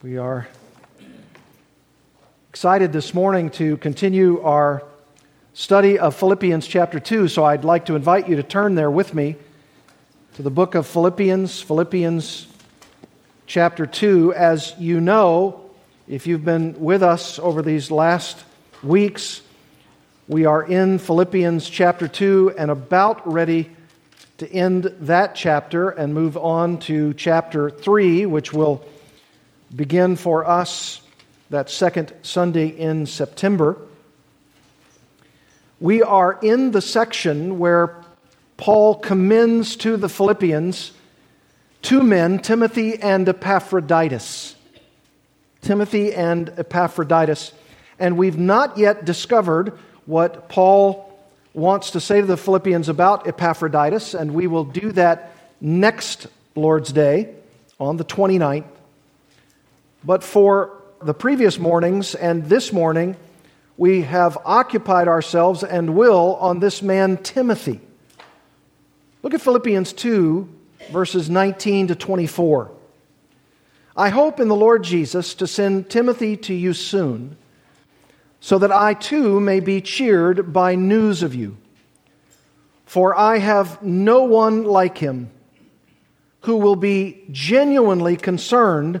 We are excited this morning to continue our study of Philippians chapter 2, so I'd like to invite you to turn there with me to the book of Philippians, Philippians chapter 2. As you know, if you've been with us over these last weeks, we are in Philippians chapter 2 and about ready to end that chapter and move on to chapter 3, which will begin for us that second Sunday in September. We are in the section where Paul commends to the Philippians two men, Timothy and Epaphroditus. Timothy and Epaphroditus. And we've not yet discovered what Paul wants to say to the Philippians about Epaphroditus, and we will do that next Lord's Day on the 29th. But for the previous mornings and this morning, we have occupied ourselves and will on this man Timothy. Look at Philippians 2, verses 19 to 24. I hope in the Lord Jesus to send Timothy to you soon, so that I too may be cheered by news of you. For I have no one like him who will be genuinely concerned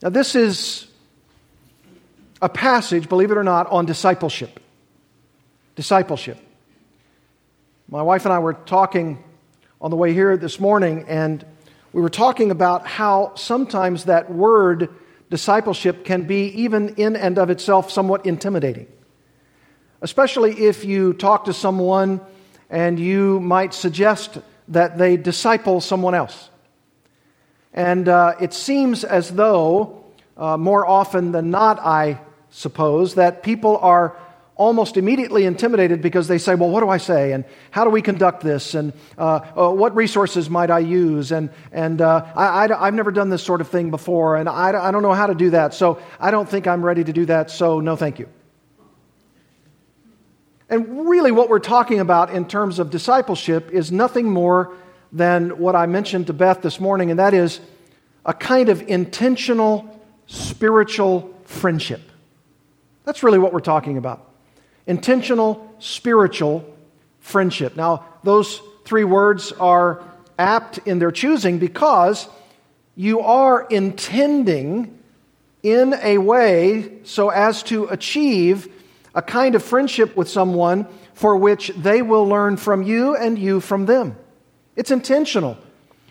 Now, this is a passage, believe it or not, on discipleship. Discipleship. My wife and I were talking on the way here this morning, and we were talking about how sometimes that word discipleship can be, even in and of itself, somewhat intimidating. Especially if you talk to someone and you might suggest that they disciple someone else. And uh, it seems as though, uh, more often than not, I suppose, that people are almost immediately intimidated because they say, Well, what do I say? And how do we conduct this? And uh, uh, what resources might I use? And, and uh, I, have never done this sort of thing before, and I, I don't know how to do that, so I don't think I'm ready to do that, so no thank you. And really, what we're talking about in terms of discipleship is nothing more than what I mentioned to Beth this morning, and that is a kind of intentional spiritual friendship. That's really what we're talking about. Intentional spiritual friendship. Now, those three words are apt in their choosing because you are intending in a way so as to achieve a kind of friendship with someone for which they will learn from you and you from them. It's intentional.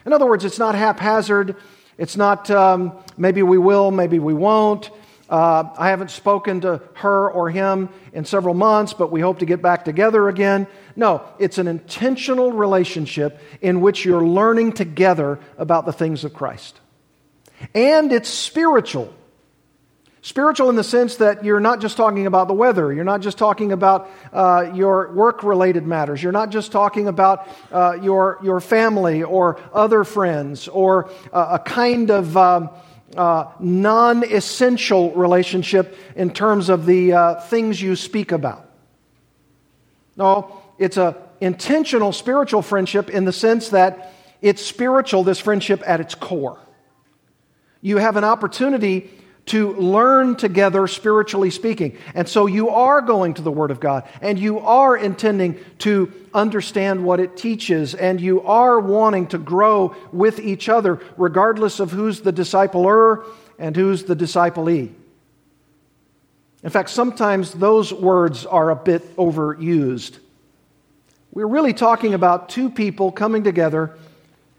In other words, it's not haphazard. It's not um, maybe we will, maybe we won't. Uh, I haven't spoken to her or him in several months, but we hope to get back together again. No, it's an intentional relationship in which you're learning together about the things of Christ. And it's spiritual. Spiritual in the sense that you're not just talking about the weather, you're not just talking about uh, your work related matters, you're not just talking about uh, your, your family or other friends or uh, a kind of um, uh, non essential relationship in terms of the uh, things you speak about. No, it's an intentional spiritual friendship in the sense that it's spiritual, this friendship, at its core. You have an opportunity to learn together, spiritually speaking. And so you are going to the Word of God and you are intending to understand what it teaches and you are wanting to grow with each other, regardless of who's the discipler and who's the disciplee. In fact, sometimes those words are a bit overused. We're really talking about two people coming together,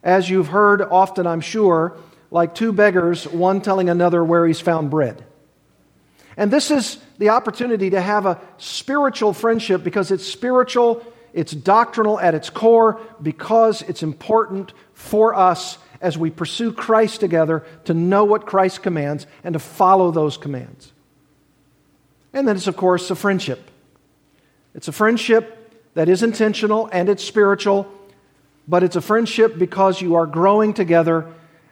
as you've heard often, I'm sure like two beggars, one telling another where he's found bread. And this is the opportunity to have a spiritual friendship because it's spiritual, it's doctrinal at its core, because it's important for us as we pursue Christ together to know what Christ commands and to follow those commands. And then it's, of course, a friendship. It's a friendship that is intentional and it's spiritual, but it's a friendship because you are growing together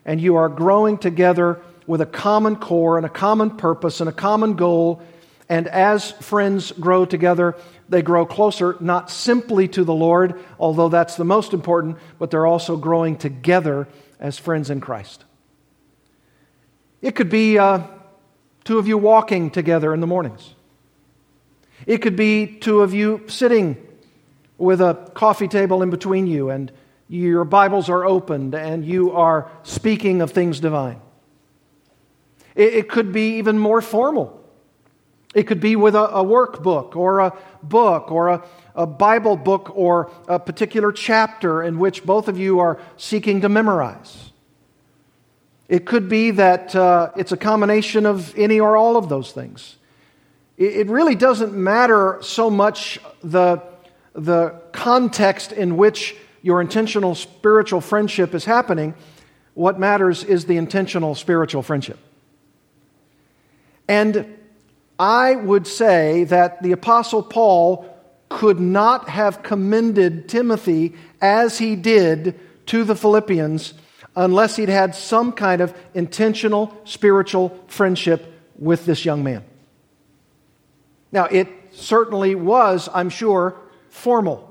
and you are growing together with a common core and a common purpose and a common goal. And as friends grow together, they grow closer, not simply to the Lord, although that's the most important, but they're also growing together as friends in Christ. It could be uh, two of you walking together in the mornings. It could be two of you sitting with a coffee table in between you and your Bibles are opened and you are speaking of things divine. It, it could be even more formal. It could be with a, a workbook or a book or a, a Bible book or a particular chapter in which both of you are seeking to memorize. It could be that uh, it's a combination of any or all of those things. It, it really doesn't matter so much the, the context in which your intentional spiritual friendship is happening. What matters is the intentional spiritual friendship. And I would say that the Apostle Paul could not have commended Timothy as he did to the Philippians unless he'd had some kind of intentional spiritual friendship with this young man. Now, it certainly was, I'm sure, formal.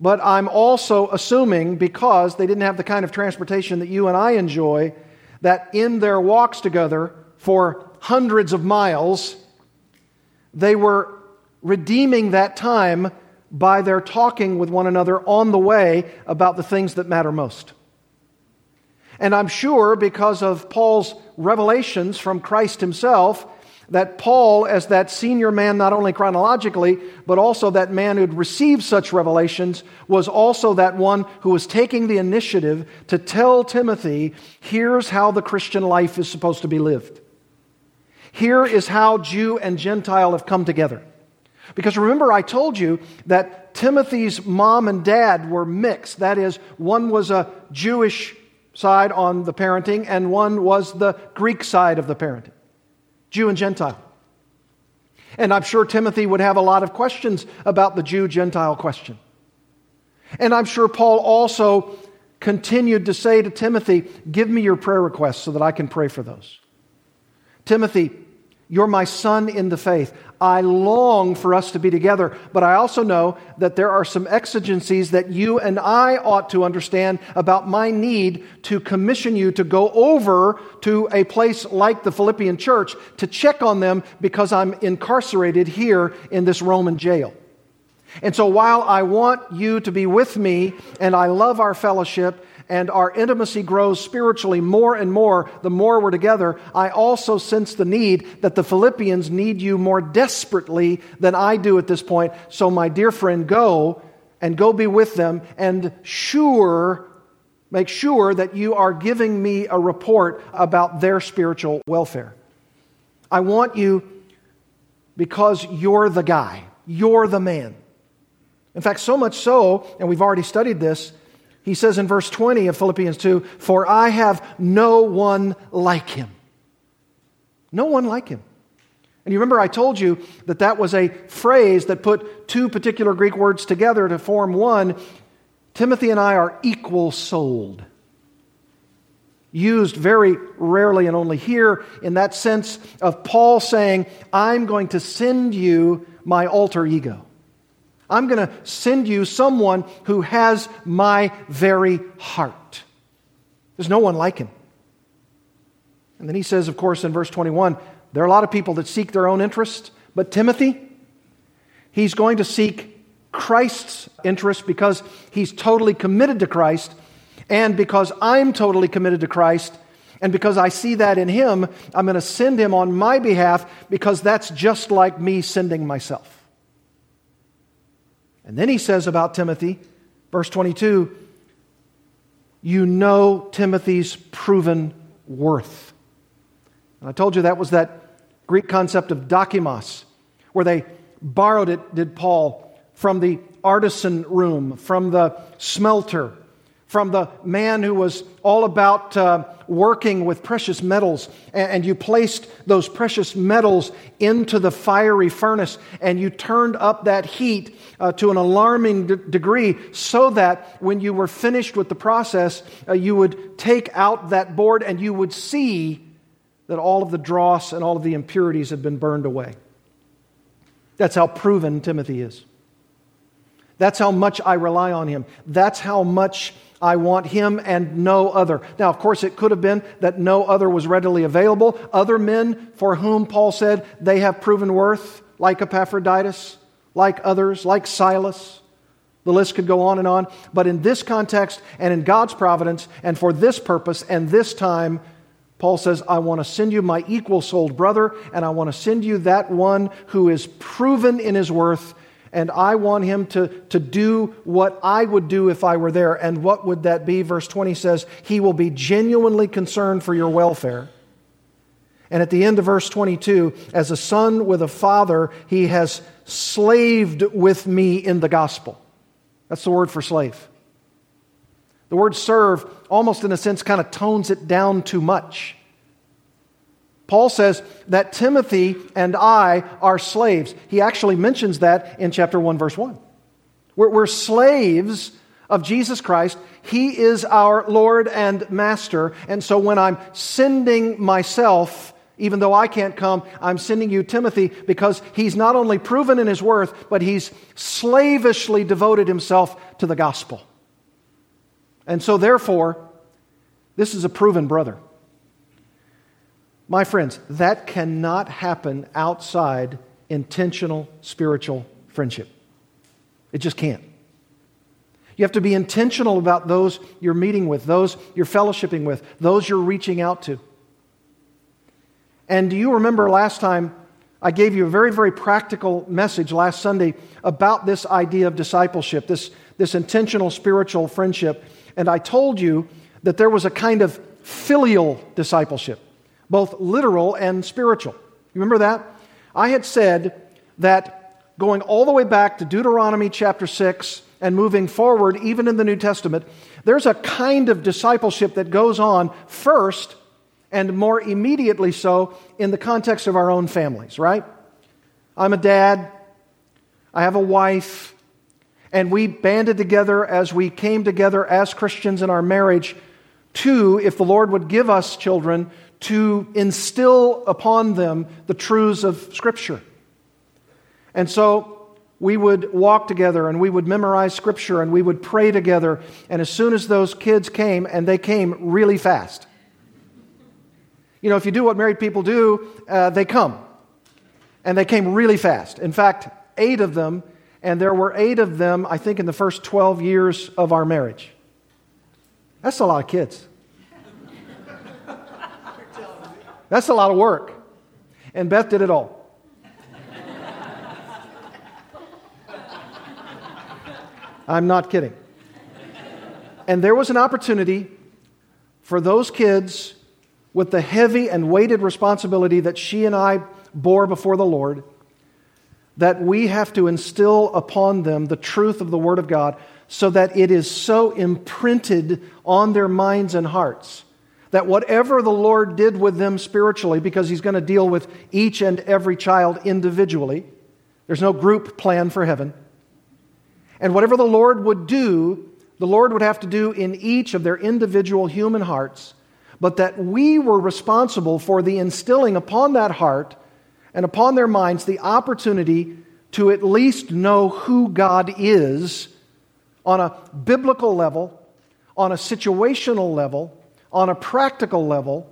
But I'm also assuming, because they didn't have the kind of transportation that you and I enjoy, that in their walks together for hundreds of miles, they were redeeming that time by their talking with one another on the way about the things that matter most. And I'm sure because of Paul's revelations from Christ himself, that Paul, as that senior man, not only chronologically, but also that man who'd received such revelations, was also that one who was taking the initiative to tell Timothy, here's how the Christian life is supposed to be lived. Here is how Jew and Gentile have come together. Because remember, I told you that Timothy's mom and dad were mixed. That is, one was a Jewish side on the parenting, and one was the Greek side of the parenting Jew and Gentile. And I'm sure Timothy would have a lot of questions about the Jew Gentile question. And I'm sure Paul also continued to say to Timothy, Give me your prayer requests so that I can pray for those. Timothy, you're my son in the faith. I long for us to be together, but I also know that there are some exigencies that you and I ought to understand about my need to commission you to go over to a place like the Philippian church to check on them because I'm incarcerated here in this Roman jail. And so while I want you to be with me and I love our fellowship and our intimacy grows spiritually more and more the more we're together, I also sense the need that the Philippians need you more desperately than I do at this point. So, my dear friend, go and go be with them and sure, make sure that you are giving me a report about their spiritual welfare. I want you because you're the guy, you're the man. In fact, so much so, and we've already studied this, he says in verse 20 of Philippians 2 For I have no one like him. No one like him. And you remember I told you that that was a phrase that put two particular Greek words together to form one. Timothy and I are equal souled. Used very rarely and only here in that sense of Paul saying, I'm going to send you my alter ego. I'm going to send you someone who has my very heart. There's no one like him. And then he says, of course, in verse 21, there are a lot of people that seek their own interest, but Timothy, he's going to seek Christ's interest because he's totally committed to Christ, and because I'm totally committed to Christ, and because I see that in him, I'm going to send him on my behalf because that's just like me sending myself. And then he says about Timothy, verse 22, you know Timothy's proven worth. And I told you that was that Greek concept of dokimos, where they borrowed it, did Paul, from the artisan room, from the smelter, from the man who was all about uh, working with precious metals, and, you placed those precious metals into the fiery furnace, and you turned up that heat uh, to an alarming degree so that when you were finished with the process, uh, you would take out that board and you would see that all of the dross and all of the impurities had been burned away. That's how proven Timothy is. That's how much I rely on him. That's how much I want him and no other. Now, of course, it could have been that no other was readily available. Other men for whom Paul said they have proven worth, like Epaphroditus, like others, like Silas. The list could go on and on. But in this context and in God's providence and for this purpose and this time, Paul says, I want to send you my equal souled brother, and I want to send you that one who is proven in his worth and I want him to, to do what I would do if I were there. And what would that be? Verse 20 says, He will be genuinely concerned for your welfare. And at the end of verse 22, as a son with a father, he has slaved with me in the gospel. That's the word for slave. The word serve, almost in a sense, kind of tones it down too much. Paul says that Timothy and I are slaves. He actually mentions that in chapter 1, verse 1. We're, we're slaves of Jesus Christ. He is our Lord and Master. And so when I'm sending myself, even though I can't come, I'm sending you Timothy because he's not only proven in his worth, but he's slavishly devoted himself to the gospel. And so, therefore, this is a proven brother. My friends, that cannot happen outside intentional spiritual friendship. It just can't. You have to be intentional about those you're meeting with, those you're fellowshipping with, those you're reaching out to. And do you remember last time I gave you a very, very practical message last Sunday about this idea of discipleship, this, this intentional spiritual friendship? And I told you that there was a kind of filial discipleship both literal and spiritual. You remember that? I had said that going all the way back to Deuteronomy chapter 6 and moving forward, even in the New Testament, there's a kind of discipleship that goes on first and more immediately so in the context of our own families, right? I'm a dad, I have a wife, and we banded together as we came together as Christians in our marriage to, if the Lord would give us children, to instill upon them the truths of Scripture. And so we would walk together and we would memorize Scripture and we would pray together. And as soon as those kids came, and they came really fast. You know, if you do what married people do, uh, they come. And they came really fast. In fact, eight of them, and there were eight of them, I think, in the first 12 years of our marriage. That's a lot of kids. That's a lot of work. And Beth did it all. I'm not kidding. And there was an opportunity for those kids with the heavy and weighted responsibility that she and I bore before the Lord that we have to instill upon them the truth of the Word of God so that it is so imprinted on their minds and hearts that whatever the Lord did with them spiritually, because He's going to deal with each and every child individually, there's no group plan for heaven. And whatever the Lord would do, the Lord would have to do in each of their individual human hearts, but that we were responsible for the instilling upon that heart and upon their minds the opportunity to at least know who God is on a biblical level, on a situational level, on a practical level,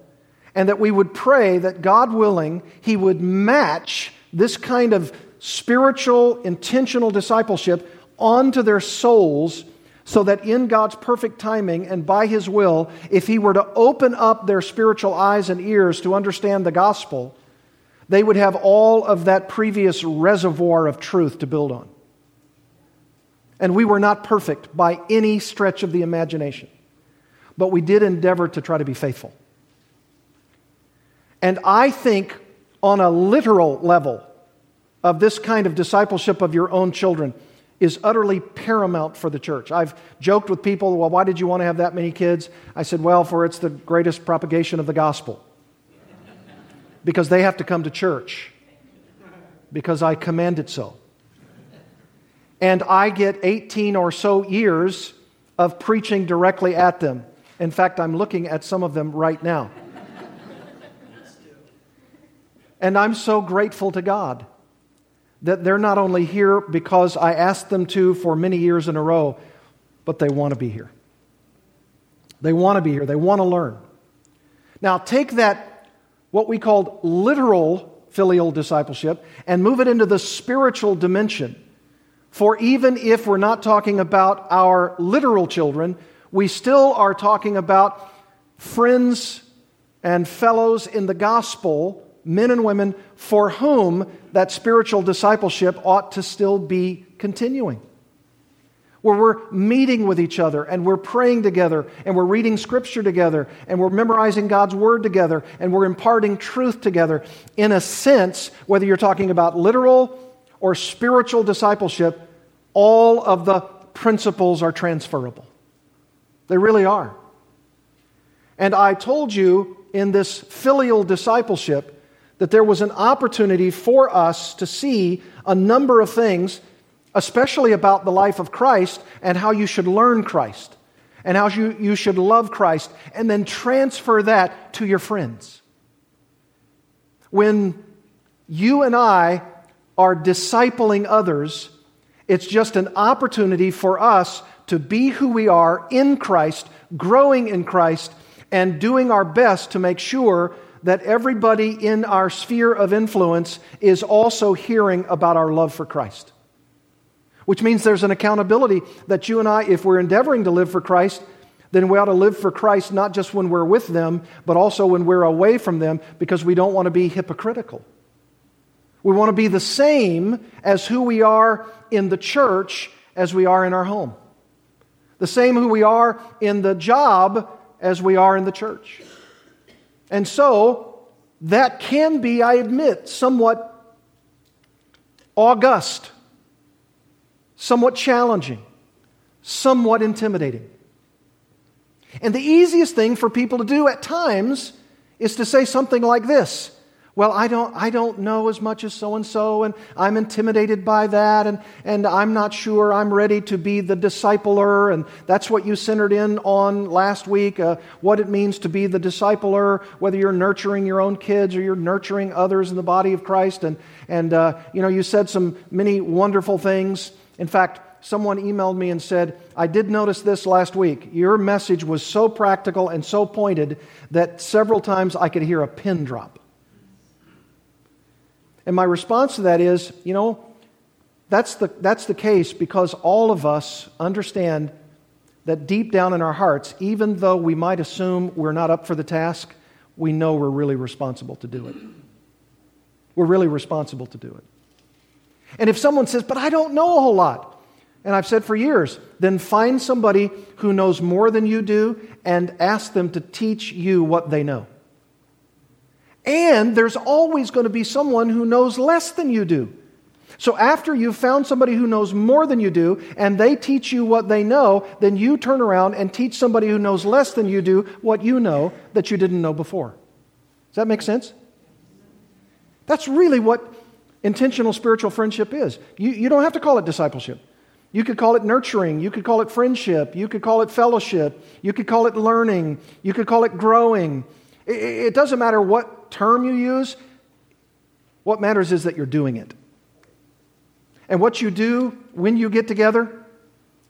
and that we would pray that God willing, He would match this kind of spiritual, intentional discipleship onto their souls so that in God's perfect timing and by His will, if He were to open up their spiritual eyes and ears to understand the gospel, they would have all of that previous reservoir of truth to build on. And we were not perfect by any stretch of the imagination but we did endeavor to try to be faithful. And I think, on a literal level of this kind of discipleship of your own children, is utterly paramount for the church. I've joked with people, well, why did you want to have that many kids? I said, well, for it's the greatest propagation of the gospel. because they have to come to church. Because I command it so. And I get 18 or so years of preaching directly at them. In fact, I'm looking at some of them right now. And I'm so grateful to God that they're not only here because I asked them to for many years in a row, but they want to be here. They want to be here. They want to learn. Now, take that, what we called literal filial discipleship, and move it into the spiritual dimension. For even if we're not talking about our literal children, we still are talking about friends and fellows in the gospel men and women for whom that spiritual discipleship ought to still be continuing. Where we're meeting with each other and we're praying together and we're reading scripture together and we're memorizing God's word together and we're imparting truth together. In a sense, whether you're talking about literal or spiritual discipleship, all of the principles are transferable. They really are. And I told you in this filial discipleship that there was an opportunity for us to see a number of things, especially about the life of Christ and how you should learn Christ and how you, you should love Christ, and then transfer that to your friends. When you and I are discipling others, it's just an opportunity for us to be who we are in Christ, growing in Christ, and doing our best to make sure that everybody in our sphere of influence is also hearing about our love for Christ. Which means there's an accountability that you and I, if we're endeavoring to live for Christ, then we ought to live for Christ not just when we're with them, but also when we're away from them because we don't want to be hypocritical. We want to be the same as who we are in the church as we are in our home. The same who we are in the job as we are in the church. And so, that can be, I admit, somewhat august, somewhat challenging, somewhat intimidating. And the easiest thing for people to do at times is to say something like this well, I don't, I don't know as much as so and so, and I'm intimidated by that, and, and I'm not sure I'm ready to be the discipler. And that's what you centered in on last week uh, what it means to be the discipler, whether you're nurturing your own kids or you're nurturing others in the body of Christ. And, and uh, you know, you said some many wonderful things. In fact, someone emailed me and said, I did notice this last week. Your message was so practical and so pointed that several times I could hear a pin drop. And my response to that is, you know, that's the, that's the case because all of us understand that deep down in our hearts, even though we might assume we're not up for the task, we know we're really responsible to do it. We're really responsible to do it. And if someone says, but I don't know a whole lot, and I've said for years, then find somebody who knows more than you do and ask them to teach you what they know. And there's always going to be someone who knows less than you do. So after you've found somebody who knows more than you do and they teach you what they know, then you turn around and teach somebody who knows less than you do what you know that you didn't know before. Does that make sense? That's really what intentional spiritual friendship is. You, you don't have to call it discipleship. You could call it nurturing. You could call it friendship. You could call it fellowship. You could call it learning. You could call it growing. It, it doesn't matter what term you use, what matters is that you're doing it. And what you do when you get together,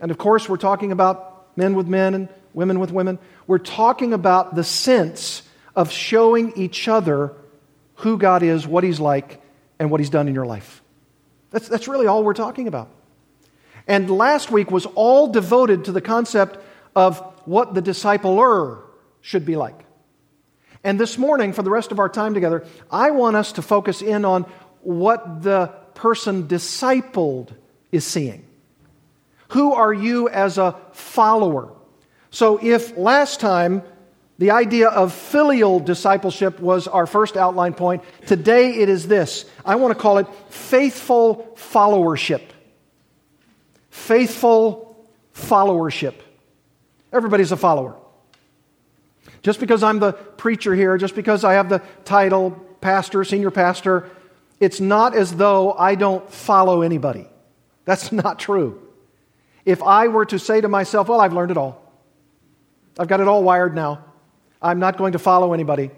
and of course, we're talking about men with men and women with women, we're talking about the sense of showing each other who God is, what He's like, and what He's done in your life. That's, that's really all we're talking about. And last week was all devoted to the concept of what the discipler should be like. And this morning, for the rest of our time together, I want us to focus in on what the person discipled is seeing. Who are you as a follower? So, if last time the idea of filial discipleship was our first outline point, today it is this. I want to call it faithful followership. faithful followership. Everybody's a follower. Just because I'm the preacher here, just because I have the title pastor, senior pastor, it's not as though I don't follow anybody. That's not true. If I were to say to myself, well, I've learned it all, I've got it all wired now, I'm not going to follow anybody,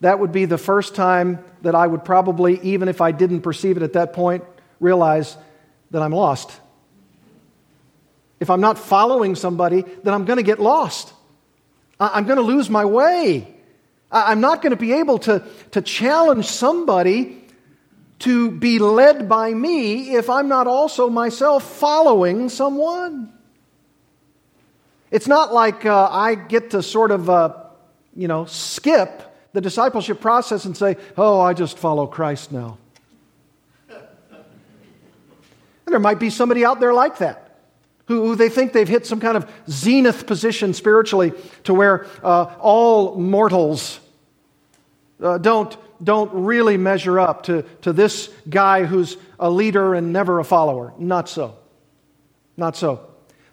that would be the first time that I would probably, even if I didn't perceive it at that point, realize that I'm lost. If I'm not following somebody, then I'm going to get lost. I'm going to lose my way. I'm not going to be able to, to challenge somebody to be led by me if I'm not also myself following someone. It's not like uh, I get to sort of, uh, you know, skip the discipleship process and say, oh, I just follow Christ now. And there might be somebody out there like that. Who, they think they've hit some kind of zenith position spiritually to where uh, all mortals uh, don't, don't really measure up to, to this guy who's a leader and never a follower. Not so. Not so.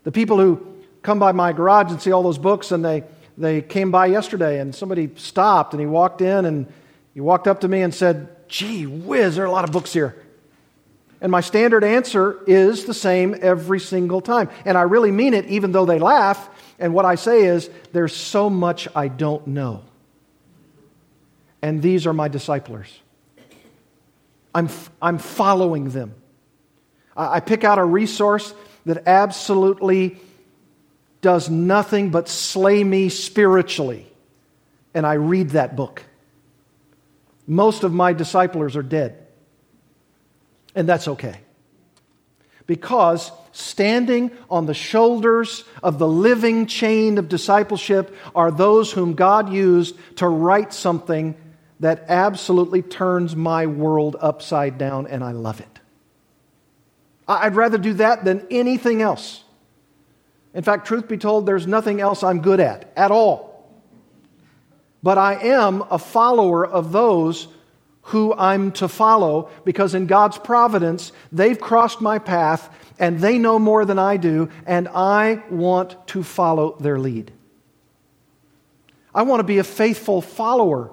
The people who come by my garage and see all those books and they they came by yesterday and somebody stopped and he walked in and he walked up to me and said, Gee whiz, there are a lot of books here. And my standard answer is the same every single time. And I really mean it, even though they laugh. And what I say is, There's so much I don't know. And these are my disciplers. I'm, I'm following them. I, I pick out a resource that absolutely does nothing but slay me spiritually. And I read that book. Most of my disciplers are dead. And that's okay. Because standing on the shoulders of the living chain of discipleship are those whom God used to write something that absolutely turns my world upside down, and I love it. I'd rather do that than anything else. In fact, truth be told, there's nothing else I'm good at, at all. But I am a follower of those who I'm to follow because in God's providence, they've crossed my path and they know more than I do, and I want to follow their lead. I want to be a faithful follower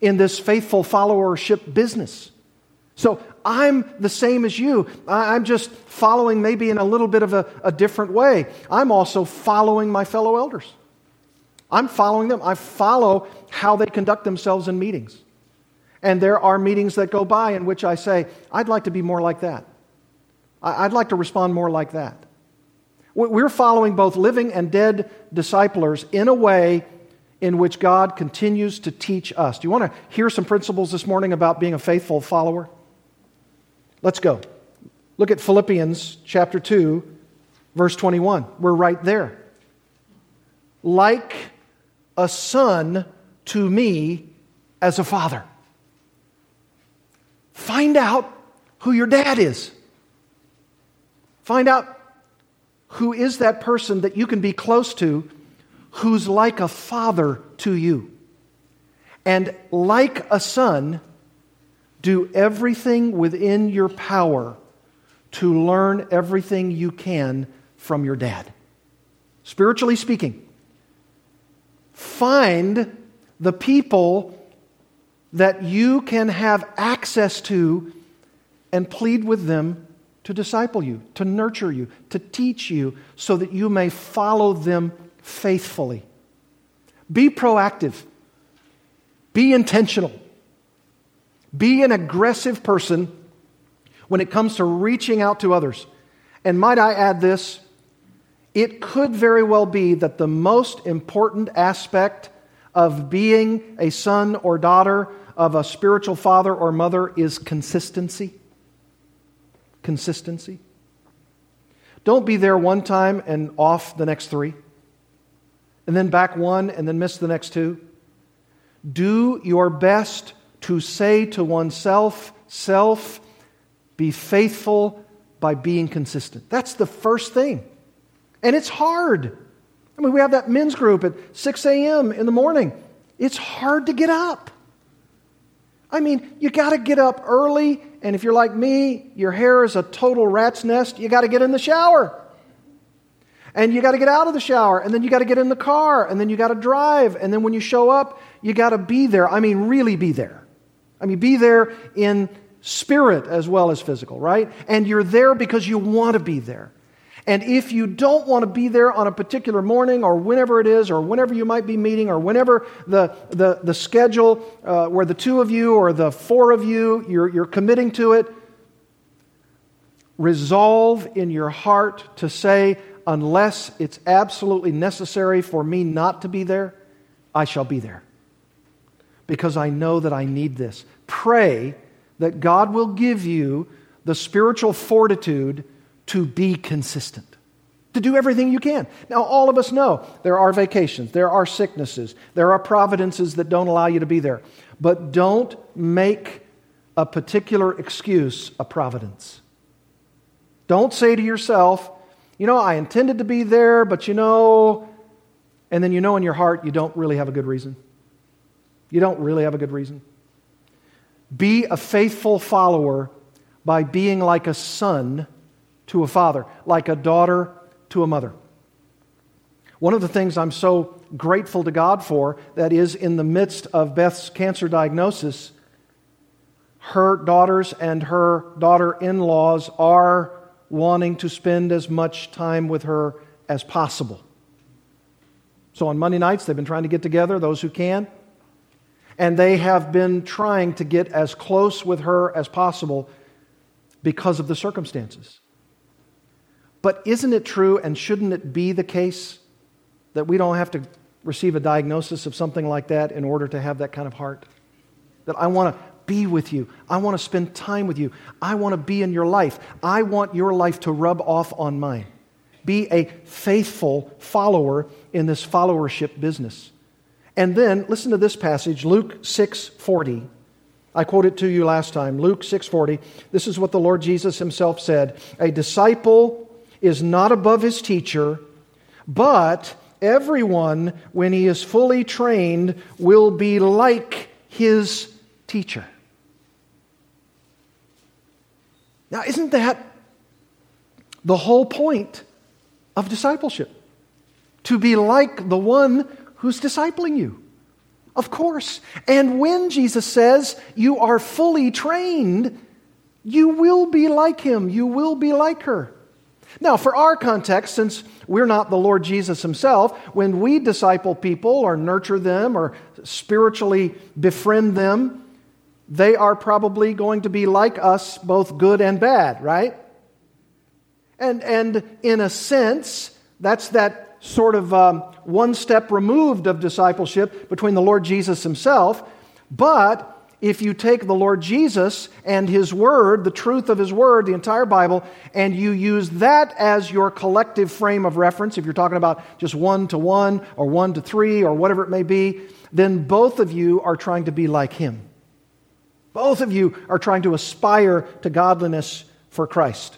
in this faithful followership business. So I'm the same as you. I'm just following maybe in a little bit of a, a, different way. I'm also following my fellow elders. I'm following them. I follow how they conduct themselves in meetings. And there are meetings that go by in which I say, I'd like to be more like that. I'd like to respond more like that. We're following both living and dead disciplers in a way in which God continues to teach us. Do you want to hear some principles this morning about being a faithful follower? Let's go. Look at Philippians chapter 2, verse 21. We're right there. Like a son to me as a father. Find out who your dad is. Find out who is that person that you can be close to who's like a father to you. And like a son, do everything within your power to learn everything you can from your dad. Spiritually speaking, find the people that you can have access to and plead with them to disciple you, to nurture you, to teach you, so that you may follow them faithfully. Be proactive, be intentional. Be an aggressive person when it comes to reaching out to others. And might I add this? It could very well be that the most important aspect of being a son or daughter of a spiritual father or mother is consistency. Consistency. Don't be there one time and off the next three, and then back one and then miss the next two. Do your best to say to oneself, self, be faithful by being consistent. That's the first thing. And it's hard. I mean, we have that men's group at 6 a.m. in the morning. It's hard to get up. I mean, you got to get up early, and if you're like me, your hair is a total rat's nest, you got to get in the shower. And you got to get out of the shower, and then you got to get in the car, and then you got to drive, and then when you show up, you got to be there. I mean, really be there. I mean, be there in spirit as well as physical, right? And you're there because you want to be there. And if you don't want to be there on a particular morning or whenever it is, or whenever you might be meeting, or whenever the, the, the schedule uh, where the two of you or the four of you, you're, you're committing to it, resolve in your heart to say, unless it's absolutely necessary for me not to be there, I shall be there. Because I know that I need this. Pray that God will give you the spiritual fortitude to be consistent, to do everything you can. Now, all of us know there are vacations, there are sicknesses, there are providences that don't allow you to be there. But don't make a particular excuse a providence. Don't say to yourself, you know, I intended to be there, but you know, and then you know in your heart you don't really have a good reason. You don't really have a good reason. Be a faithful follower by being like a son to a father, like a daughter to a mother. One of the things I'm so grateful to God for, that is, in the midst of Beth's cancer diagnosis, her daughters and her daughter in laws are wanting to spend as much time with her as possible. So on Monday nights, they've been trying to get together, those who can, and they have been trying to get as close with her as possible because of the circumstances. But isn't it true, and shouldn't it be the case, that we don't have to receive a diagnosis of something like that in order to have that kind of heart? That I want to be with you. I want to spend time with you. I want to be in your life. I want your life to rub off on mine. Be a faithful follower in this followership business. And then listen to this passage, Luke 6:40. I quoted to you last time, Luke 6:40. This is what the Lord Jesus himself said, "A disciple is not above his teacher, but everyone, when he is fully trained, will be like his teacher. Now, isn't that the whole point of discipleship? To be like the one who's discipling you. Of course. And when Jesus says you are fully trained, you will be like him, you will be like her. Now, for our context, since we're not the Lord Jesus himself, when we disciple people or nurture them or spiritually befriend them, they are probably going to be like us, both good and bad, right? And, and in a sense, that's that sort of um, one step removed of discipleship between the Lord Jesus himself. But if you take the Lord Jesus and His Word, the truth of His Word, the entire Bible, and you use that as your collective frame of reference, if you're talking about just one to one or one to three or whatever it may be, then both of you are trying to be like Him. Both of you are trying to aspire to godliness for Christ.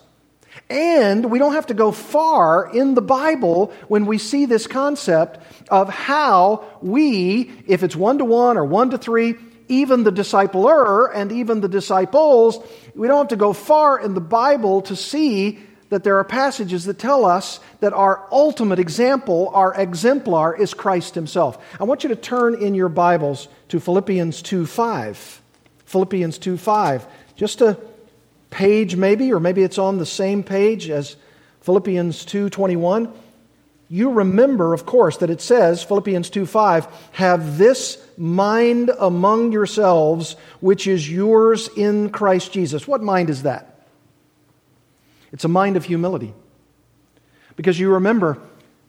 And we don't have to go far in the Bible when we see this concept of how we, if it's one to one or one to three, even the discipler and even the disciples, we don't have to go far in the Bible to see that there are passages that tell us that our ultimate example, our exemplar, is Christ Himself. I want you to turn in your Bibles to Philippians 2 5. Philippians 2 5. Just a page, maybe, or maybe it's on the same page as Philippians 2 21 you remember, of course, that it says, Philippians 2 5, have this mind among yourselves, which is yours in Christ Jesus. What mind is that? It's a mind of humility. Because you remember,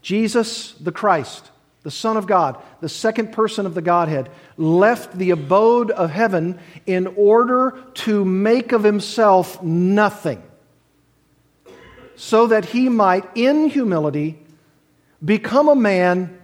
Jesus the Christ, the Son of God, the second person of the Godhead, left the abode of heaven in order to make of himself nothing, so that he might, in humility, become a man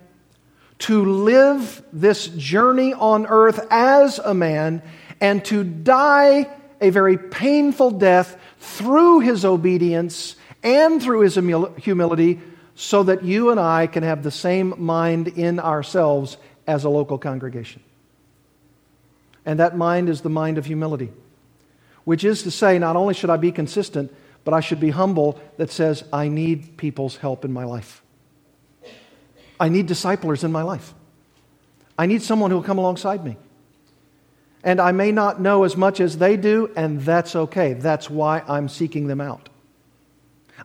to live this journey on earth as a man and to die a very painful death through his obedience and through his humility so that you and I can have the same mind in ourselves as a local congregation. And that mind is the mind of humility, which is to say, not only should I be consistent, but I should be humble that says, I need people's help in my life. I need disciplers in my life. I need someone who will come alongside me. And I may not know as much as they do, and that's okay. That's why I'm seeking them out.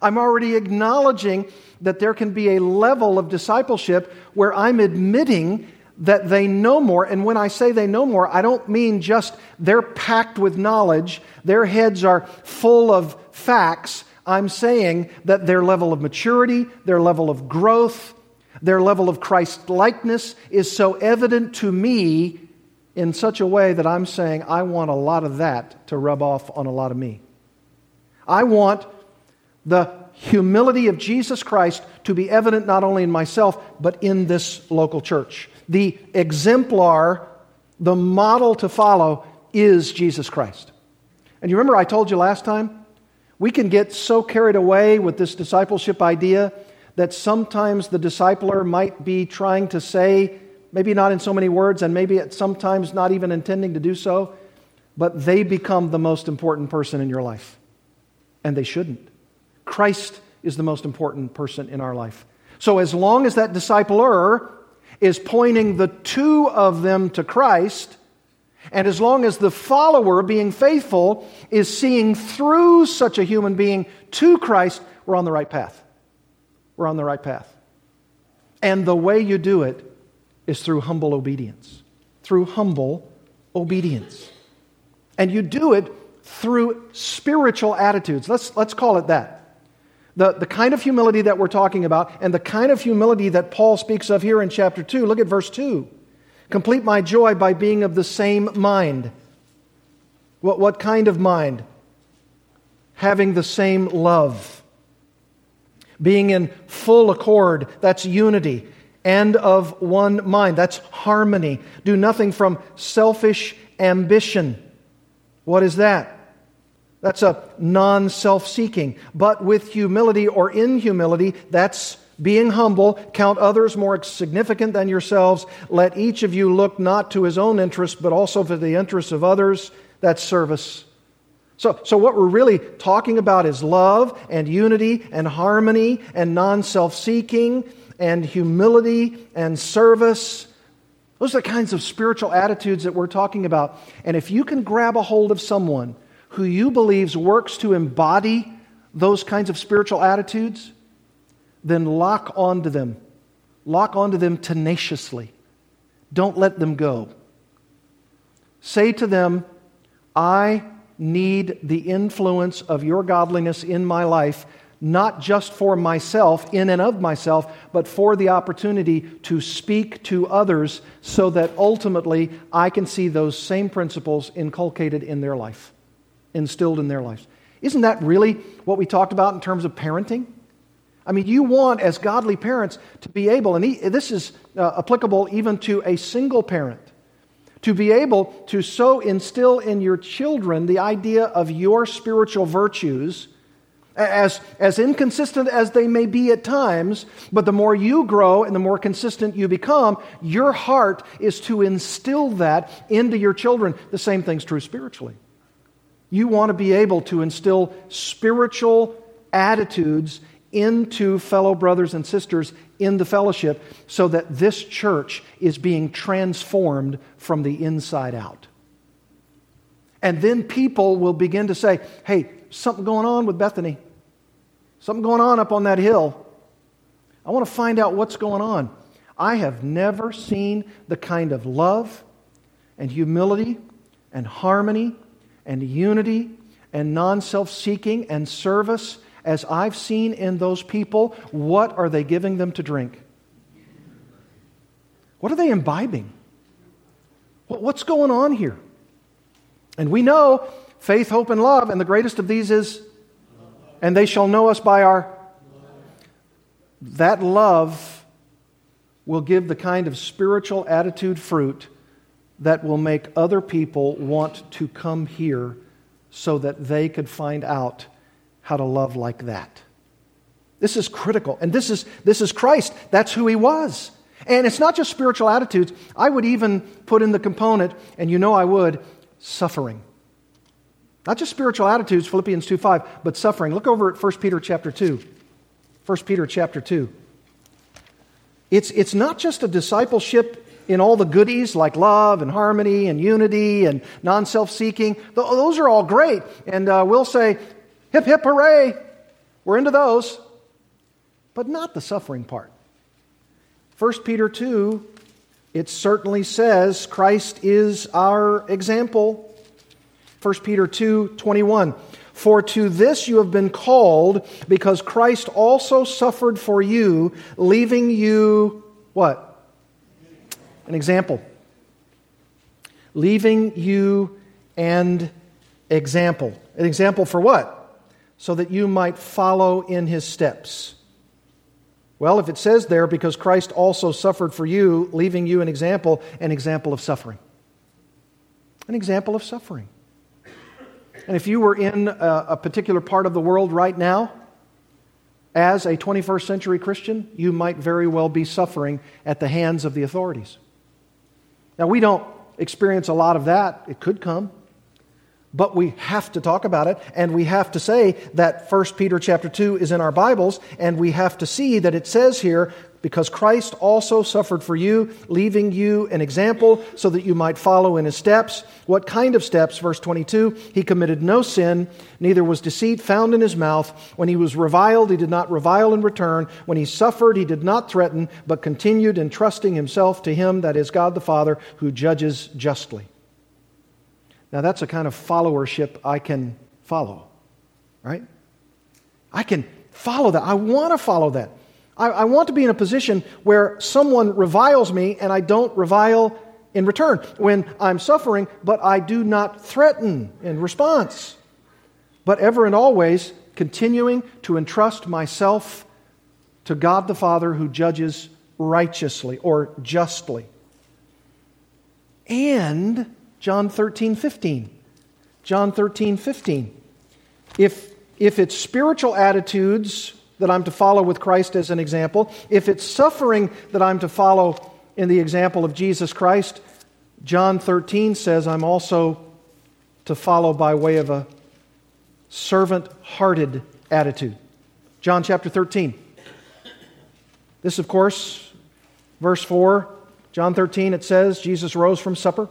I'm already acknowledging that there can be a level of discipleship where I'm admitting that they know more. And when I say they know more, I don't mean just they're packed with knowledge, their heads are full of facts. I'm saying that their level of maturity, their level of growth, their level of Christ likeness is so evident to me in such a way that I'm saying I want a lot of that to rub off on a lot of me. I want the humility of Jesus Christ to be evident not only in myself, but in this local church. The exemplar, the model to follow is Jesus Christ. And you remember I told you last time? We can get so carried away with this discipleship idea that sometimes the discipler might be trying to say, maybe not in so many words, and maybe at sometimes not even intending to do so, but they become the most important person in your life. And they shouldn't. Christ is the most important person in our life. So as long as that discipler is pointing the two of them to Christ, and as long as the follower, being faithful, is seeing through such a human being to Christ, we're on the right path. We're on the right path. And the way you do it is through humble obedience. Through humble obedience. And you do it through spiritual attitudes. Let's, let's call it that. The, the kind of humility that we're talking about and the kind of humility that Paul speaks of here in chapter 2. Look at verse 2. Complete my joy by being of the same mind. What, what kind of mind? Having the same love. Being in full accord, that's unity. And of one mind, that's harmony. Do nothing from selfish ambition. What is that? That's a non self seeking. But with humility or in humility, that's being humble. Count others more significant than yourselves. Let each of you look not to his own interest, but also for the interests of others. That's service. So, so what we're really talking about is love and unity and harmony and non self seeking and humility and service. Those are the kinds of spiritual attitudes that we're talking about. And if you can grab a hold of someone who you believes works to embody those kinds of spiritual attitudes, then lock onto them. Lock onto them tenaciously. Don't let them go. Say to them, I need the influence of your godliness in my life, not just for myself, in and of myself, but for the opportunity to speak to others so that ultimately I can see those same principles inculcated in their life instilled in their lives. Isn't that really what we talked about in terms of parenting? I mean, you want, as godly parents, to be able, and this is uh, applicable even to a single parent, to be able to so instill in your children the idea of your spiritual virtues, as, as inconsistent as they may be at times, but the more you grow and the more consistent you become, your heart is to instill that into your children. The same thing's true spiritually. You want to be able to instill spiritual attitudes into fellow brothers and sisters in the fellowship so that this church is being transformed from the inside out. And then people will begin to say, hey, something going on with Bethany. Something going on up on that hill. I want to find out what's going on. I have never seen the kind of love and humility and harmony and unity and non self seeking and service as I've seen in those people, what are they giving them to drink? What are they imbibing? What's going on here? And we know faith, hope, and love, and the greatest of these is, and they shall know us by our. That love will give the kind of spiritual attitude fruit that will make other people want to come here so that they could find out how to love like that. This is critical. And this is, this is Christ. That's who he was. And it's not just spiritual attitudes. I would even put in the component, and you know I would, suffering. Not just spiritual attitudes, Philippians 2 5, but suffering. Look over at 1 Peter chapter 2. 1 Peter chapter 2. It's, it's not just a discipleship in all the goodies like love and harmony and unity and non self seeking. Those are all great. And uh, we'll say, hip, hip, hooray. We're into those. But not the suffering part. 1 Peter 2, it certainly says Christ is our example. 1 Peter 2 21. For to this you have been called, because Christ also suffered for you, leaving you what? An example. Leaving you an example. An example for what? So that you might follow in his steps. Well, if it says there, because Christ also suffered for you, leaving you an example, an example of suffering. An example of suffering. And if you were in a, a particular part of the world right now, as a 21st century Christian, you might very well be suffering at the hands of the authorities. Now, we don't experience a lot of that. It could come. But we have to talk about it, and we have to say that 1 Peter chapter 2 is in our Bibles, and we have to see that it says here because Christ also suffered for you, leaving you an example so that you might follow in his steps. What kind of steps? Verse 22 He committed no sin, neither was deceit found in his mouth. When he was reviled, he did not revile in return. When he suffered, he did not threaten, but continued entrusting himself to him, that is God the Father, who judges justly. Now, that's a kind of followership I can follow, right? I can follow that. I want to follow that. I, I want to be in a position where someone reviles me and I don't revile in return. When I'm suffering, but I do not threaten in response. But ever and always continuing to entrust myself to God the Father who judges righteously or justly. And John 13, 15. John 13, 15. If, if it's spiritual attitudes that I'm to follow with Christ as an example, if it's suffering that I'm to follow in the example of Jesus Christ, John 13 says I'm also to follow by way of a servant hearted attitude. John chapter 13. This, of course, verse 4, John 13, it says, Jesus rose from supper.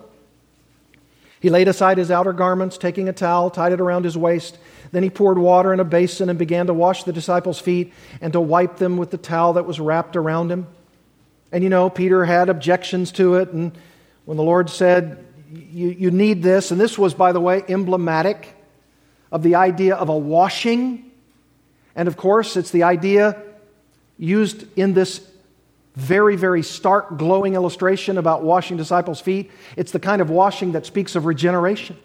He laid aside his outer garments, taking a towel, tied it around his waist. Then he poured water in a basin and began to wash the disciples' feet and to wipe them with the towel that was wrapped around him. And you know, Peter had objections to it. And when the Lord said, you, you need this, and this was, by the way, emblematic of the idea of a washing. And of course, it's the idea used in this very, very stark, glowing illustration about washing disciples' feet. It's the kind of washing that speaks of regeneration.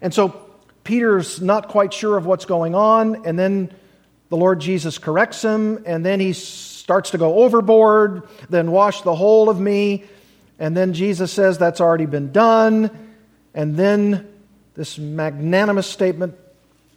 And so Peter's not quite sure of what's going on, and then the Lord Jesus corrects him, and then he starts to go overboard, then wash the whole of me. And then Jesus says that's already been done. And then this magnanimous statement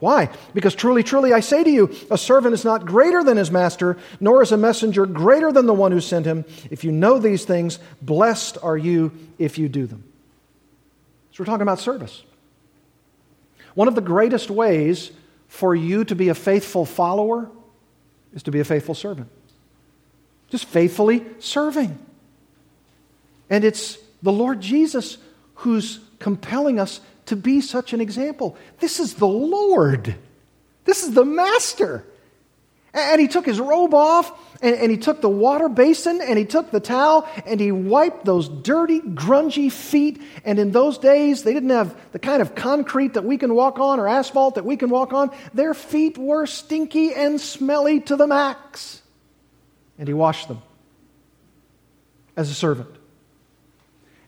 Why? Because truly, truly, I say to you, a servant is not greater than his master, nor is a messenger greater than the one who sent him. If you know these things, blessed are you if you do them. So we're talking about service. One of the greatest ways for you to be a faithful follower is to be a faithful servant. Just faithfully serving. And it's the Lord Jesus who's compelling us to be such an example. This is the Lord, this is the Master. And he took his robe off, and, and, he took the water basin, and he took the towel, and he wiped those dirty, grungy feet. And in those days, they didn't have the kind of concrete that we can walk on or asphalt that we can walk on. Their feet were stinky and smelly to the max. And he washed them as a servant.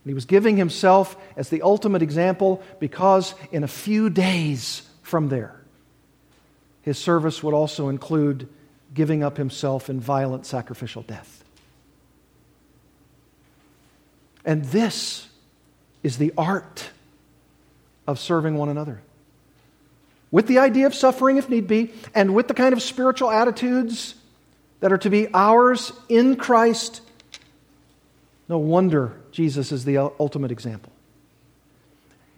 And he was giving himself as the ultimate example because in a few days from there, his service would also include giving up himself in violent sacrificial death. And this is the art of serving one another. With the idea of suffering if need be, and with the kind of spiritual attitudes that are to be ours in Christ. No wonder Jesus is the ultimate example.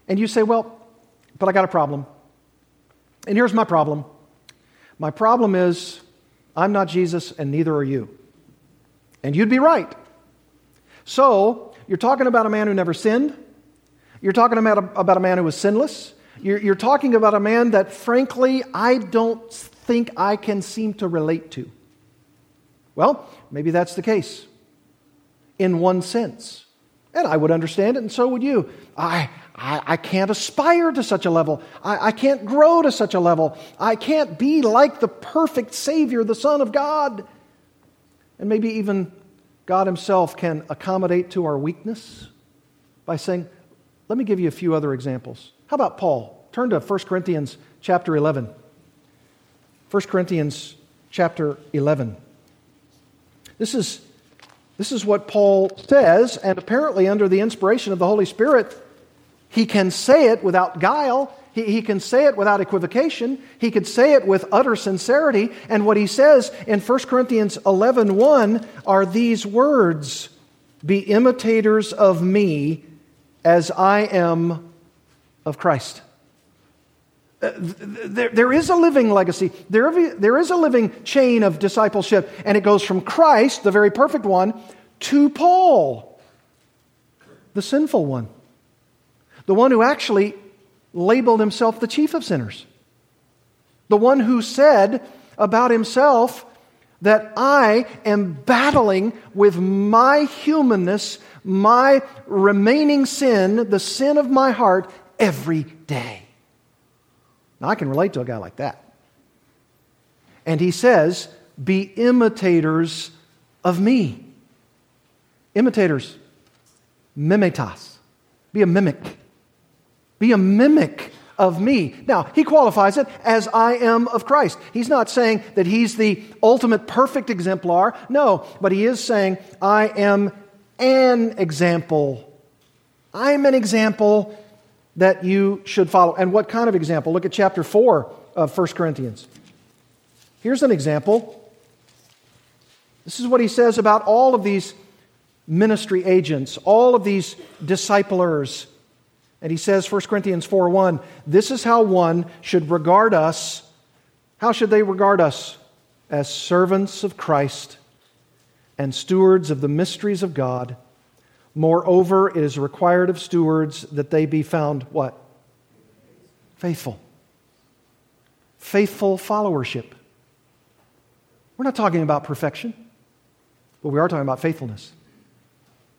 And you say, well, but I got a problem. And here's my problem my problem is I'm not Jesus, and neither are you. And you'd be right. So, you're talking about a man who never sinned. You're talking about a, about a man who was sinless. You're, you're talking about a man that, frankly, I don't think I can seem to relate to. Well, maybe that's the case in one sense. And I would understand it, and so would you. I, I, I can't aspire to such a level. I, I can't grow to such a level. I can't be like the perfect Savior, the Son of God. And maybe even God Himself can accommodate to our weakness by saying, let me give you a few other examples. How about Paul? Turn to 1 Corinthians chapter 11. 1 Corinthians chapter 11. This is, this is what Paul says, and apparently, under the inspiration of the Holy Spirit, he can say it without guile. He, he can say it without equivocation. He could say it with utter sincerity. And what he says in 1 Corinthians 11 1 are these words Be imitators of me as I am of Christ. Uh, there, there is a living legacy. There, there is a living chain of discipleship, and it goes from Christ, the very perfect one, to Paul, the sinful one the one who actually labeled himself the chief of sinners, the one who said about himself that I am battling with my humanness, my remaining sin, the sin of my heart, every day. Now, I can relate to a guy like that. And he says, Be imitators of me. Imitators, mimetas. Be a mimic. Be a mimic of me. Now, he qualifies it as I am of Christ. He's not saying that he's the ultimate perfect exemplar. No, but he is saying, I am an example. I'm an example that you should follow. And what kind of example? Look at chapter 4 of 1 Corinthians. Here's an example. This is what he says about all of these ministry agents, all of these disciplers and he says, 1 Corinthians 4 1, this is how one should regard us. How should they regard us? As servants of Christ and stewards of the mysteries of God. Moreover, it is required of stewards that they be found what? Faithful. Faithful followership. We're not talking about perfection, but we are talking about faithfulness.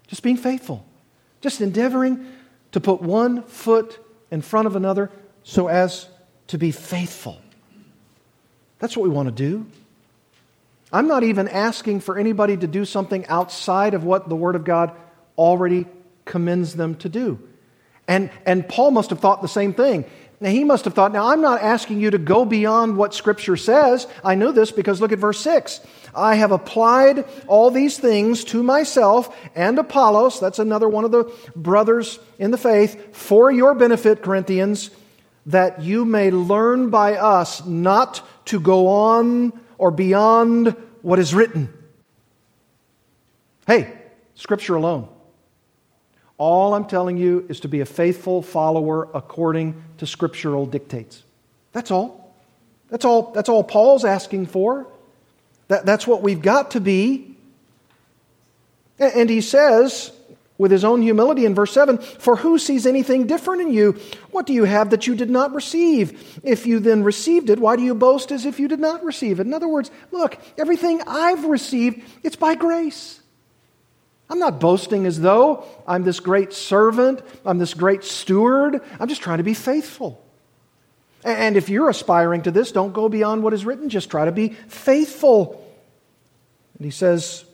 Just being faithful. Just endeavoring to put one foot in front of another so as to be faithful. That's what we want to do. I'm not even asking for anybody to do something outside of what the Word of God already commends them to do. And, and Paul must have thought the same thing. Now, he must have thought, now, I'm not asking you to go beyond what Scripture says. I know this because look at verse 6. I have applied all these things to myself and Apollos, that's another one of the brothers in the faith, for your benefit, Corinthians, that you may learn by us not to go on or beyond what is written. Hey, Scripture alone. All I'm telling you is to be a faithful follower according to scriptural dictates. That's all. That's all, that's all Paul's asking for. That, that's what we've got to be. And he says, with his own humility in verse 7 For who sees anything different in you? What do you have that you did not receive? If you then received it, why do you boast as if you did not receive it? In other words, look, everything I've received, it's by grace. I'm not boasting as though I'm this great servant, I'm this great steward. I'm just trying to be faithful. And if you're aspiring to this, don't go beyond what is written, just try to be faithful. And he says,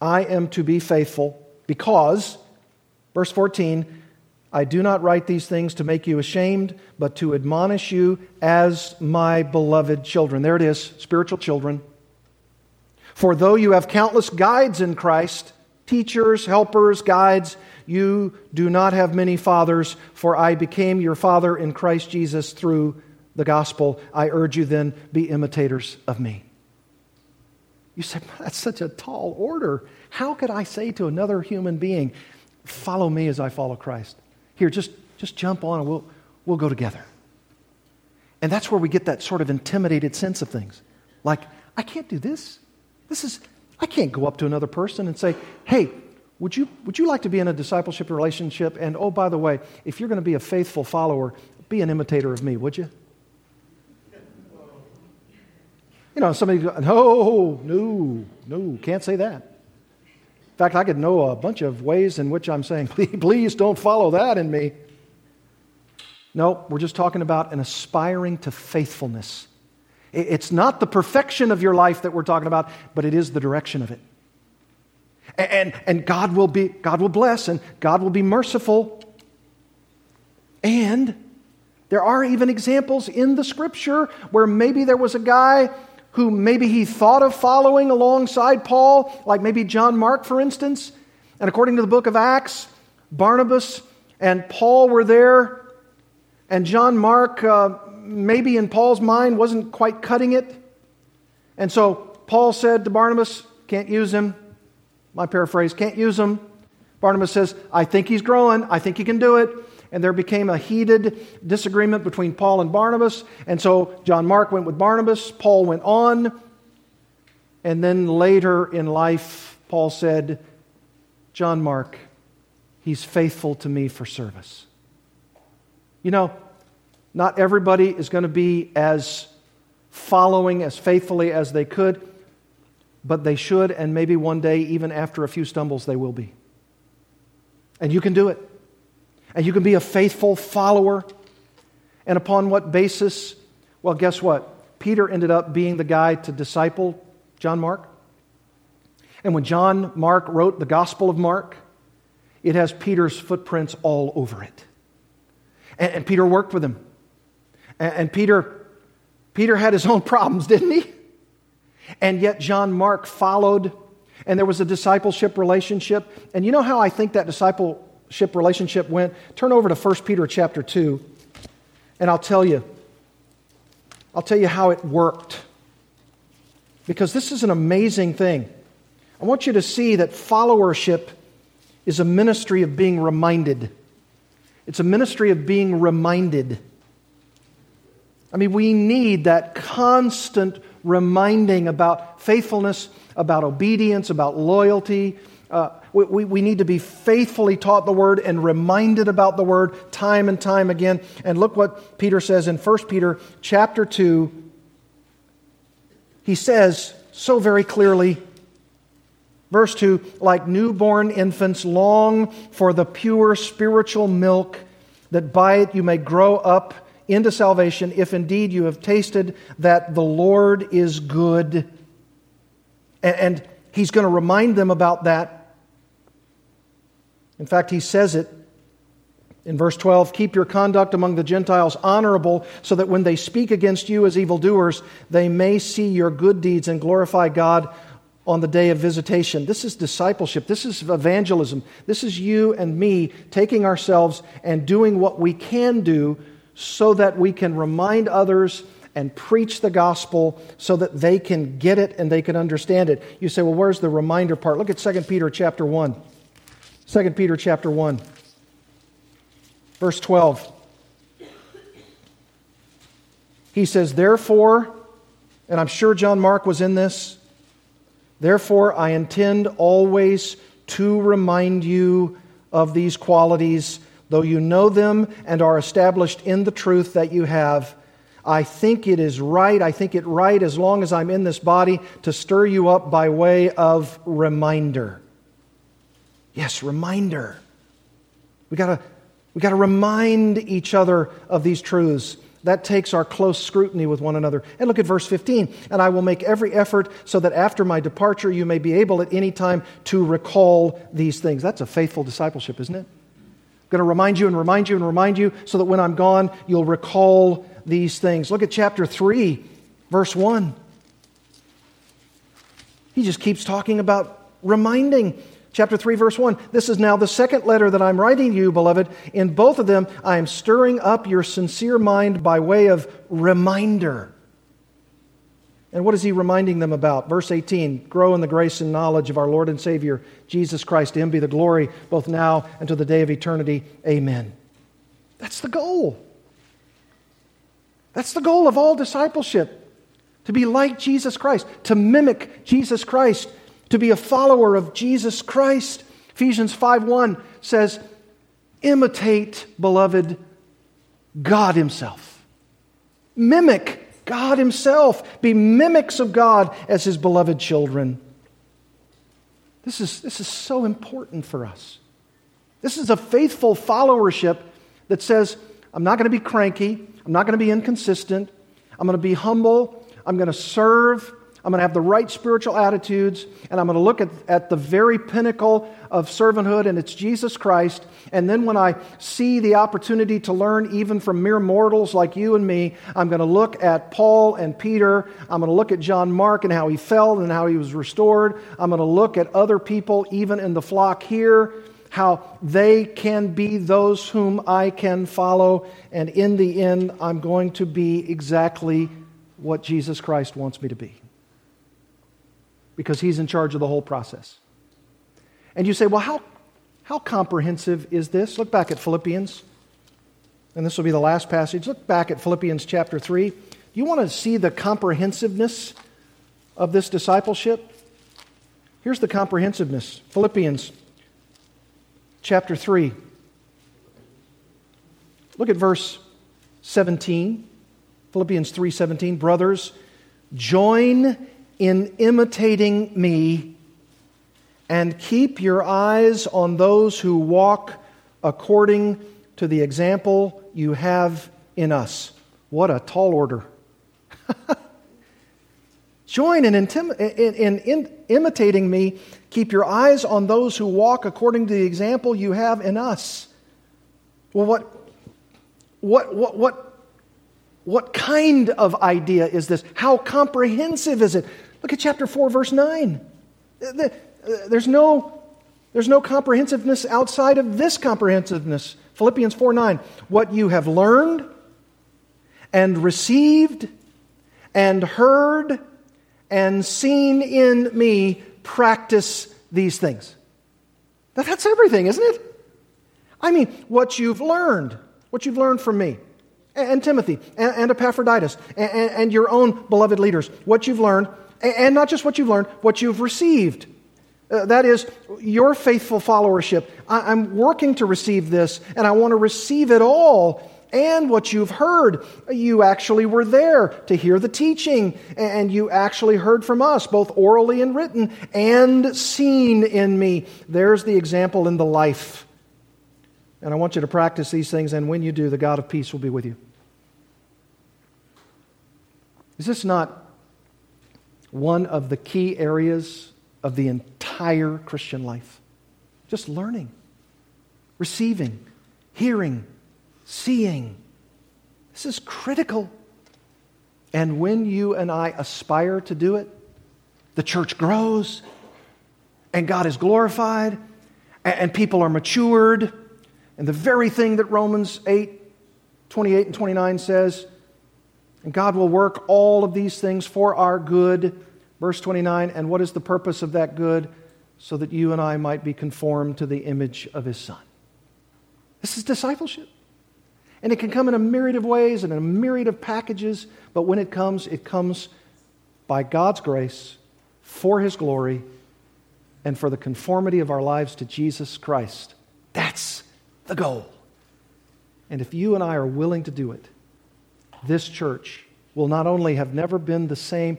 I am to be faithful because Verse 14 I do not write these things to make you ashamed, but to admonish you as my beloved children. There it is, spiritual children. For though you have countless guides in Christ, teachers, helpers, guides, you do not have many fathers, for I became your father in Christ Jesus through the gospel. I urge you then, be imitators of me. You say, that's such a tall order. How could I say to another human being, follow me as I follow Christ? Here, just, just jump on and we'll, we'll go together. And that's where we get that sort of intimidated sense of things. Like, I can't do this. This is, I can't go up to another person and say, hey, would you, would you like to be in a discipleship relationship? And oh, by the way, if you're going to be a faithful follower, be an imitator of me, would you? You know, somebody, goes, no, no, no, can't say that. In fact, I could know a bunch of ways in which I'm saying, please, please don't follow that in me. No, we're just talking about an aspiring to faithfulness. It's not the perfection of your life that we're talking about, but it is the direction of it. And, and God, will be, God will bless and God will be merciful. And there are even examples in the scripture where maybe there was a guy who maybe he thought of following alongside Paul, like maybe John Mark, for instance. And according to the book of Acts, Barnabas and Paul were there, and John Mark, uh, maybe in Paul's mind, wasn't quite cutting it. And so Paul said to Barnabas, Can't use him. My paraphrase, can't use him. Barnabas says, I think he's growing. I think he can do it and there became a heated disagreement between Paul and Barnabas. And so John Mark went with Barnabas, Paul went on. And then later in life, Paul said, John Mark, he's faithful to me for service. You know, not everybody is going to be as following as faithfully as they could, but they should, and maybe one day, even after a few stumbles, they will be. And you can do it and you can be a faithful follower. And upon what basis? Well, guess what? Peter ended up being the guy to disciple John Mark. And when John Mark wrote the Gospel of Mark, it has Peter's footprints all over it. And, and Peter worked with him. And, Peter, Peter had his own problems, didn't he? And yet John Mark followed, and there was a discipleship relationship. And you know how I think that discipleship relationship went, turn over to 1 Peter chapter 2, and I'll tell you. I'll tell you how it worked. Because this is an amazing thing. I want you to see that followership is a ministry of being reminded. It's a ministry of being reminded. I mean, we need that constant reminding about faithfulness, about obedience, about loyalty, uh, we, we, we need to be faithfully taught the word and reminded about the word time and time again. And look what Peter says in 1 Peter chapter 2. He says so very clearly, verse 2 like newborn infants, long for the pure spiritual milk, that by it you may grow up into salvation, if indeed you have tasted that the Lord is good. And, he's going to remind them about that in fact, he says it in verse 12 Keep your conduct among the Gentiles honorable, so that when they speak against you as evildoers, they may see your good deeds and glorify God on the day of visitation. This is discipleship. This is evangelism. This is you and me taking ourselves and doing what we can do so that we can remind others and preach the gospel so that they can get it and they can understand it. You say, well, where's the reminder part? Look at 2 Peter chapter 1. 2 Peter chapter 1, verse 12. He says, Therefore, and I'm sure John Mark was in this, therefore I intend always to remind you of these qualities, though you know them and are established in the truth that you have. I think it is right, I think it right as long as I'm in this body to stir you up by way of reminder. Yes, reminder. We gotta, we gotta remind each other of these truths. That takes our close scrutiny with one another. And look at verse 15. And I will make every effort so that after my departure you may be able at any time to recall these things. That's a faithful discipleship, isn't it? Going to remind you and remind you and remind you so that when I'm gone, you'll recall these things. Look at chapter 3, verse 1. He just keeps talking about reminding. Chapter 3, verse 1 This is now the second letter that I'm writing to you, beloved. In both of them, I am stirring up your sincere mind by way of reminder. And what is he reminding them about? Verse 18 Grow in the grace and knowledge of our Lord and Savior, Jesus Christ. To him be the glory both now and to the day of eternity. Amen. That's the goal. That's the goal of all discipleship to be like Jesus Christ, to mimic Jesus Christ, to be a follower of Jesus Christ. Ephesians 5:1 says, "Imitate, beloved, God himself." Mimic God Himself. Be mimics of God as His beloved children. This is, this is so important for us. This is a faithful followership that says, I'm not going to be cranky. I'm not going to be inconsistent. I'm going to be humble. I'm going to serve. I'm going to have the right spiritual attitudes, and I'm going to look at, at the very pinnacle of servanthood, and it's Jesus Christ. And then when I see the opportunity to learn even from mere mortals like you and me, I'm going to look at Paul and Peter. I'm going to look at John Mark and how he fell and how he was restored. I'm going to look at other people, even in the flock here, how they can be those whom I can follow. And in the end, I'm going to be exactly what Jesus Christ wants me to be because he's in charge of the whole process. And you say, well, how, how comprehensive is this? Look back at Philippians. And this will be the last passage. Look back at Philippians chapter 3. You want to see the comprehensiveness of this discipleship? Here's the comprehensiveness Philippians chapter 3. Look at verse 17. Philippians 3:17 Brothers, join in imitating me and keep your eyes on those who walk according to the example you have in us. What a tall order. Join in, intim- in, in, in, imitating me. Keep your eyes on those who walk according to the example you have in us. Well, what, what, what, what, what kind of idea is this? How comprehensive is it? Look at chapter 4, verse 9. There's no, there's no comprehensiveness outside of this comprehensiveness. Philippians 4 9. What you have learned and received and heard and seen in me, practice these things. That's everything, isn't it? I mean, what you've learned, what you've learned from me, and Timothy, and, Epaphroditus, and your own beloved leaders, what you've learned and not just what you've learned, what you've received. Uh, that is your faithful followership. I, I'm working to receive this, and I want to receive it all. And what you've heard, you actually were there to hear the teaching, and you actually heard from us, both orally and written, and seen in me. There's the example in the life. And I want you to practice these things, and when you do, the God of peace will be with you. Is this not one of the key areas of the entire Christian life. Just learning, receiving, hearing, seeing. This is critical. And when you and I aspire to do it, the church grows and God is glorified and people are matured. And the very thing that Romans 8 28 and 29 says and God will work all of these things for our good. Verse 29 And what is the purpose of that good? So that you and I might be conformed to the image of His Son. This is discipleship. And it can come in a myriad of ways and in a myriad of packages, but when it comes, it comes by God's grace, for His glory, and for the conformity of our lives to Jesus Christ. That's the goal. And if you and I are willing to do it, this church will not only have never been the same,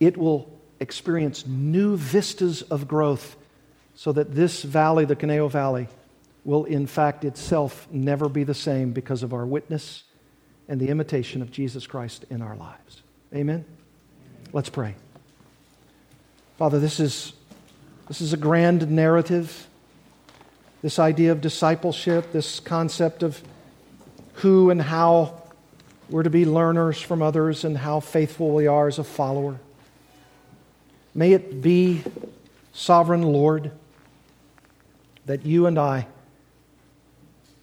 it will experience new vistas of growth so that this valley, the Conejo Valley, will in fact itself never be the same because of our witness and the imitation of Jesus Christ in our lives. Amen? Let's pray. Father, this is, this is a grand narrative. this idea of discipleship, this concept of who and how we're to be learners from others and how faithful we are as a follower. May it be, sovereign Lord, that you and I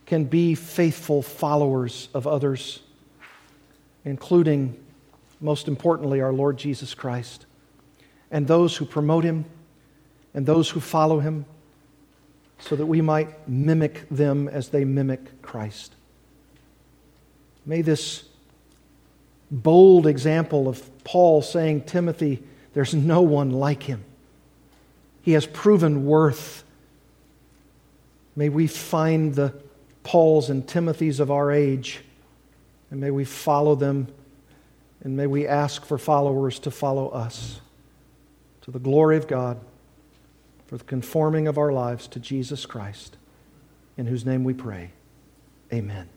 can be faithful followers of others, including, most importantly, our Lord Jesus Christ, and those who promote him and those who follow him, so that we might mimic them as they mimic Christ. May this bold example of Paul saying, Timothy, there's no one like him. He has proven worth. May we find the Pauls and Timothys of our age, and may we follow them, and may we ask for followers to follow us. To the glory of God, for the conforming of our lives to Jesus Christ, in whose name we pray. Amen.